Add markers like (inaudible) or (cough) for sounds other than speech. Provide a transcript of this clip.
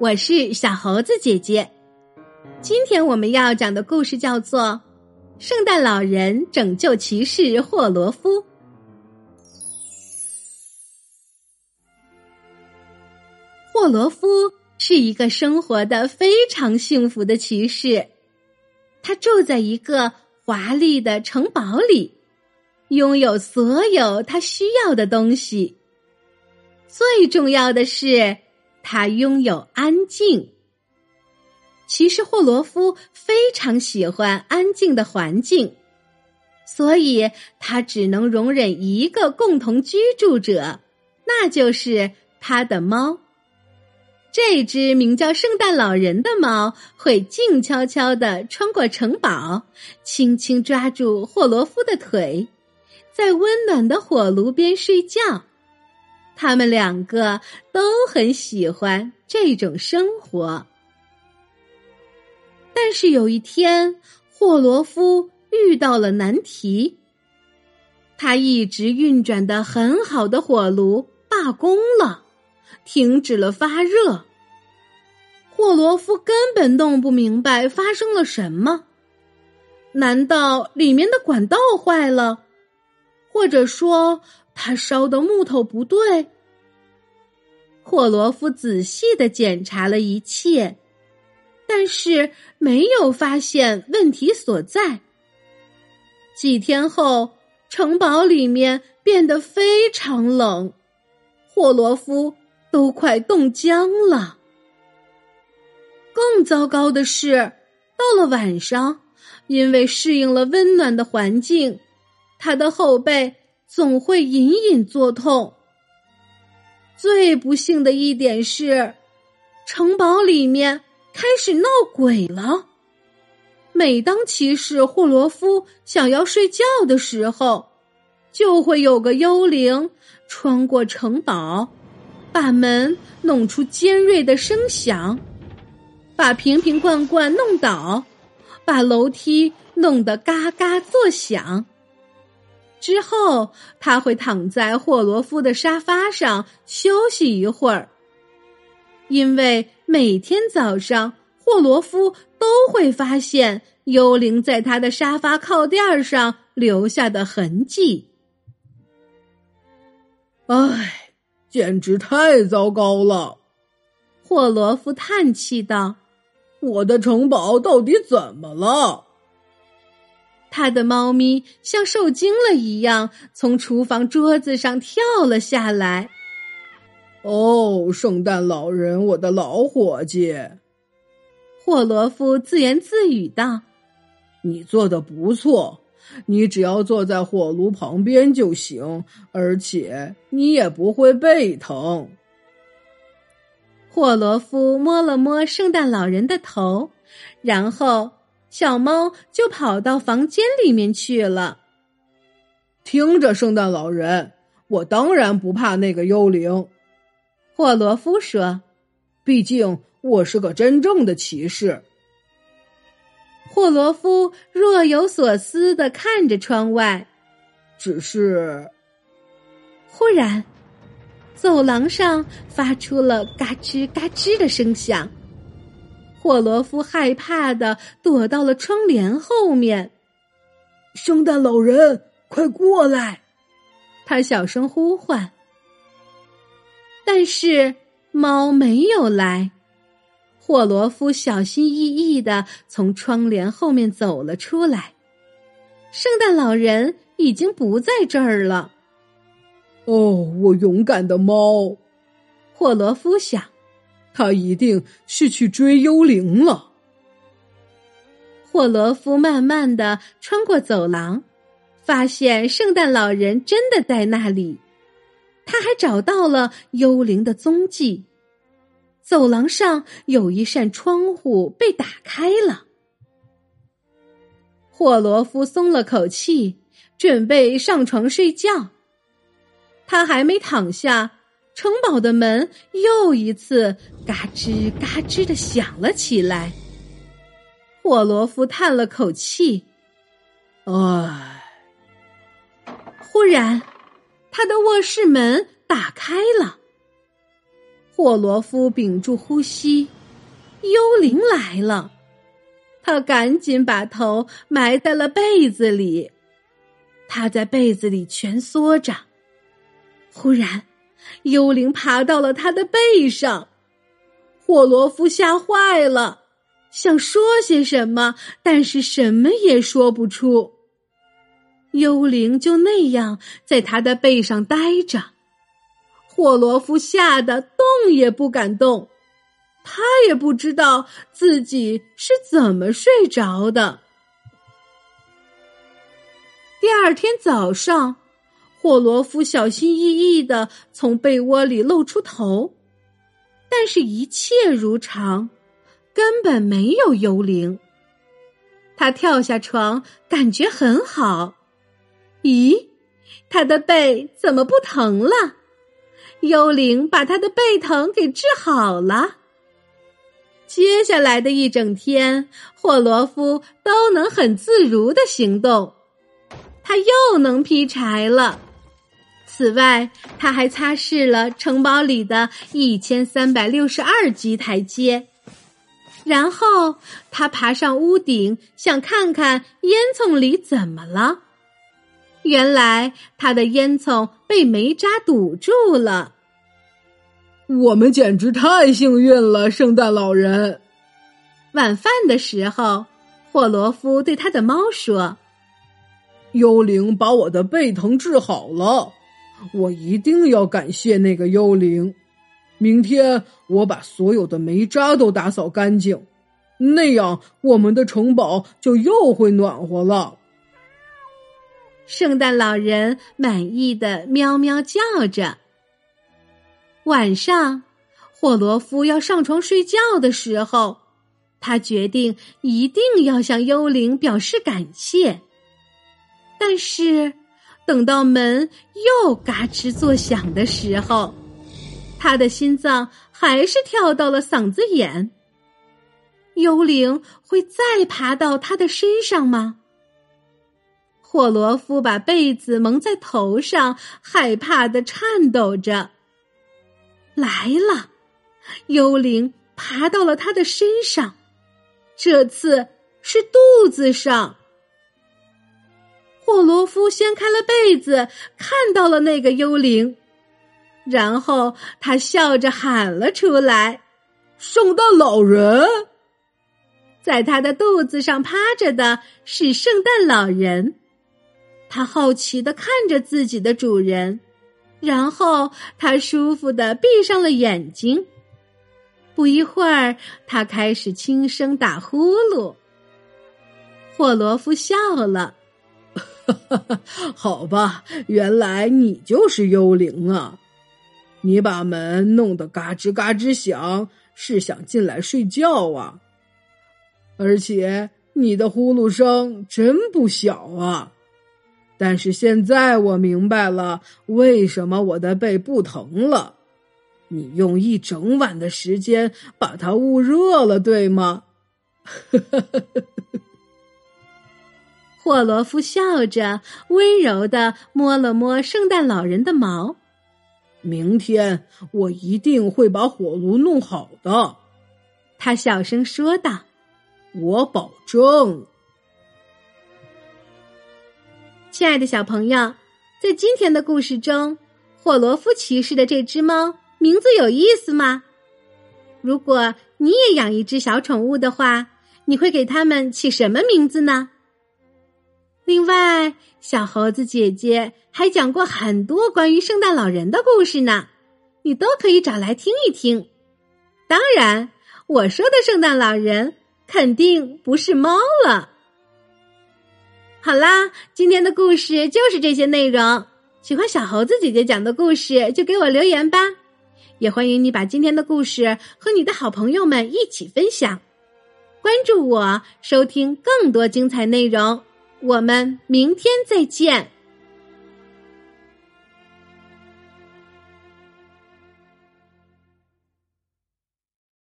我是小猴子姐姐。今天我们要讲的故事叫做《圣诞老人拯救骑士霍罗夫》。霍罗夫是一个生活的非常幸福的骑士，他住在一个华丽的城堡里，拥有所有他需要的东西。最重要的是。他拥有安静。骑士霍罗夫非常喜欢安静的环境，所以他只能容忍一个共同居住者，那就是他的猫。这只名叫圣诞老人的猫会静悄悄的穿过城堡，轻轻抓住霍罗夫的腿，在温暖的火炉边睡觉。他们两个都很喜欢这种生活，但是有一天，霍罗夫遇到了难题。他一直运转的很好的火炉罢工了，停止了发热。霍罗夫根本弄不明白发生了什么，难道里面的管道坏了？或者说，他烧的木头不对。霍罗夫仔细的检查了一切，但是没有发现问题所在。几天后，城堡里面变得非常冷，霍罗夫都快冻僵了。更糟糕的是，到了晚上。因为适应了温暖的环境，他的后背总会隐隐作痛。最不幸的一点是，城堡里面开始闹鬼了。每当骑士霍罗夫想要睡觉的时候，就会有个幽灵穿过城堡，把门弄出尖锐的声响，把瓶瓶罐罐弄倒。把楼梯弄得嘎嘎作响。之后，他会躺在霍罗夫的沙发上休息一会儿，因为每天早上霍罗夫都会发现幽灵在他的沙发靠垫上留下的痕迹。唉，简直太糟糕了！霍罗夫叹气道。我的城堡到底怎么了？他的猫咪像受惊了一样，从厨房桌子上跳了下来。哦，圣诞老人，我的老伙计，霍罗夫自言自语道：“你做的不错，你只要坐在火炉旁边就行，而且你也不会背疼。”霍罗夫摸了摸圣诞老人的头，然后小猫就跑到房间里面去了。听着，圣诞老人，我当然不怕那个幽灵。霍罗夫说：“毕竟我是个真正的骑士。”霍罗夫若有所思的看着窗外，只是，忽然。走廊上发出了嘎吱嘎吱的声响，霍罗夫害怕的躲到了窗帘后面。圣诞老人，快过来！他小声呼唤。但是猫没有来。霍罗夫小心翼翼的从窗帘后面走了出来。圣诞老人已经不在这儿了。哦，我勇敢的猫，霍罗夫想，他一定是去追幽灵了。霍罗夫慢慢的穿过走廊，发现圣诞老人真的在那里。他还找到了幽灵的踪迹。走廊上有一扇窗户被打开了。霍罗夫松了口气，准备上床睡觉。他还没躺下，城堡的门又一次嘎吱嘎吱的响了起来。霍罗夫叹了口气：“唉。”忽然，他的卧室门打开了。霍罗夫屏住呼吸，幽灵来了。他赶紧把头埋在了被子里，他在被子里蜷缩着。忽然，幽灵爬到了他的背上，霍罗夫吓坏了，想说些什么，但是什么也说不出。幽灵就那样在他的背上呆着，霍罗夫吓得动也不敢动。他也不知道自己是怎么睡着的。第二天早上，霍罗夫小心翼翼的从被窝里露出头，但是一切如常，根本没有幽灵。他跳下床，感觉很好。咦，他的背怎么不疼了？幽灵把他的背疼给治好了。接下来的一整天，霍罗夫都能很自如的行动。他又能劈柴了。此外，他还擦拭了城堡里的一千三百六十二级台阶。然后，他爬上屋顶，想看看烟囱里怎么了。原来，他的烟囱被煤渣堵住了。我们简直太幸运了，圣诞老人。晚饭的时候，霍罗夫对他的猫说：“幽灵把我的背疼治好了，我一定要感谢那个幽灵。明天我把所有的煤渣都打扫干净，那样我们的城堡就又会暖和了。”圣诞老人满意的喵喵叫着。晚上，霍罗夫要上床睡觉的时候，他决定一定要向幽灵表示感谢。但是，等到门又嘎吱作响的时候，他的心脏还是跳到了嗓子眼。幽灵会再爬到他的身上吗？霍罗夫把被子蒙在头上，害怕的颤抖着。来了，幽灵爬到了他的身上，这次是肚子上。罗夫掀开了被子，看到了那个幽灵，然后他笑着喊了出来：“圣诞老人！”在他的肚子上趴着的是圣诞老人，他好奇的看着自己的主人。然后他舒服的闭上了眼睛。不一会儿，他开始轻声打呼噜。霍罗夫笑了：“哈 (laughs) 哈好吧，原来你就是幽灵啊！你把门弄得嘎吱嘎吱响，是想进来睡觉啊？而且你的呼噜声真不小啊！”但是现在我明白了，为什么我的背不疼了。你用一整晚的时间把它捂热了，对吗？(laughs) 霍罗夫笑着，温柔的摸了摸圣诞老人的毛。明天我一定会把火炉弄好的，他小声说道：“我保证。”亲爱的小朋友，在今天的故事中，霍罗夫骑士的这只猫名字有意思吗？如果你也养一只小宠物的话，你会给它们起什么名字呢？另外，小猴子姐姐还讲过很多关于圣诞老人的故事呢，你都可以找来听一听。当然，我说的圣诞老人肯定不是猫了。好啦，今天的故事就是这些内容。喜欢小猴子姐姐讲的故事，就给我留言吧。也欢迎你把今天的故事和你的好朋友们一起分享。关注我，收听更多精彩内容。我们明天再见。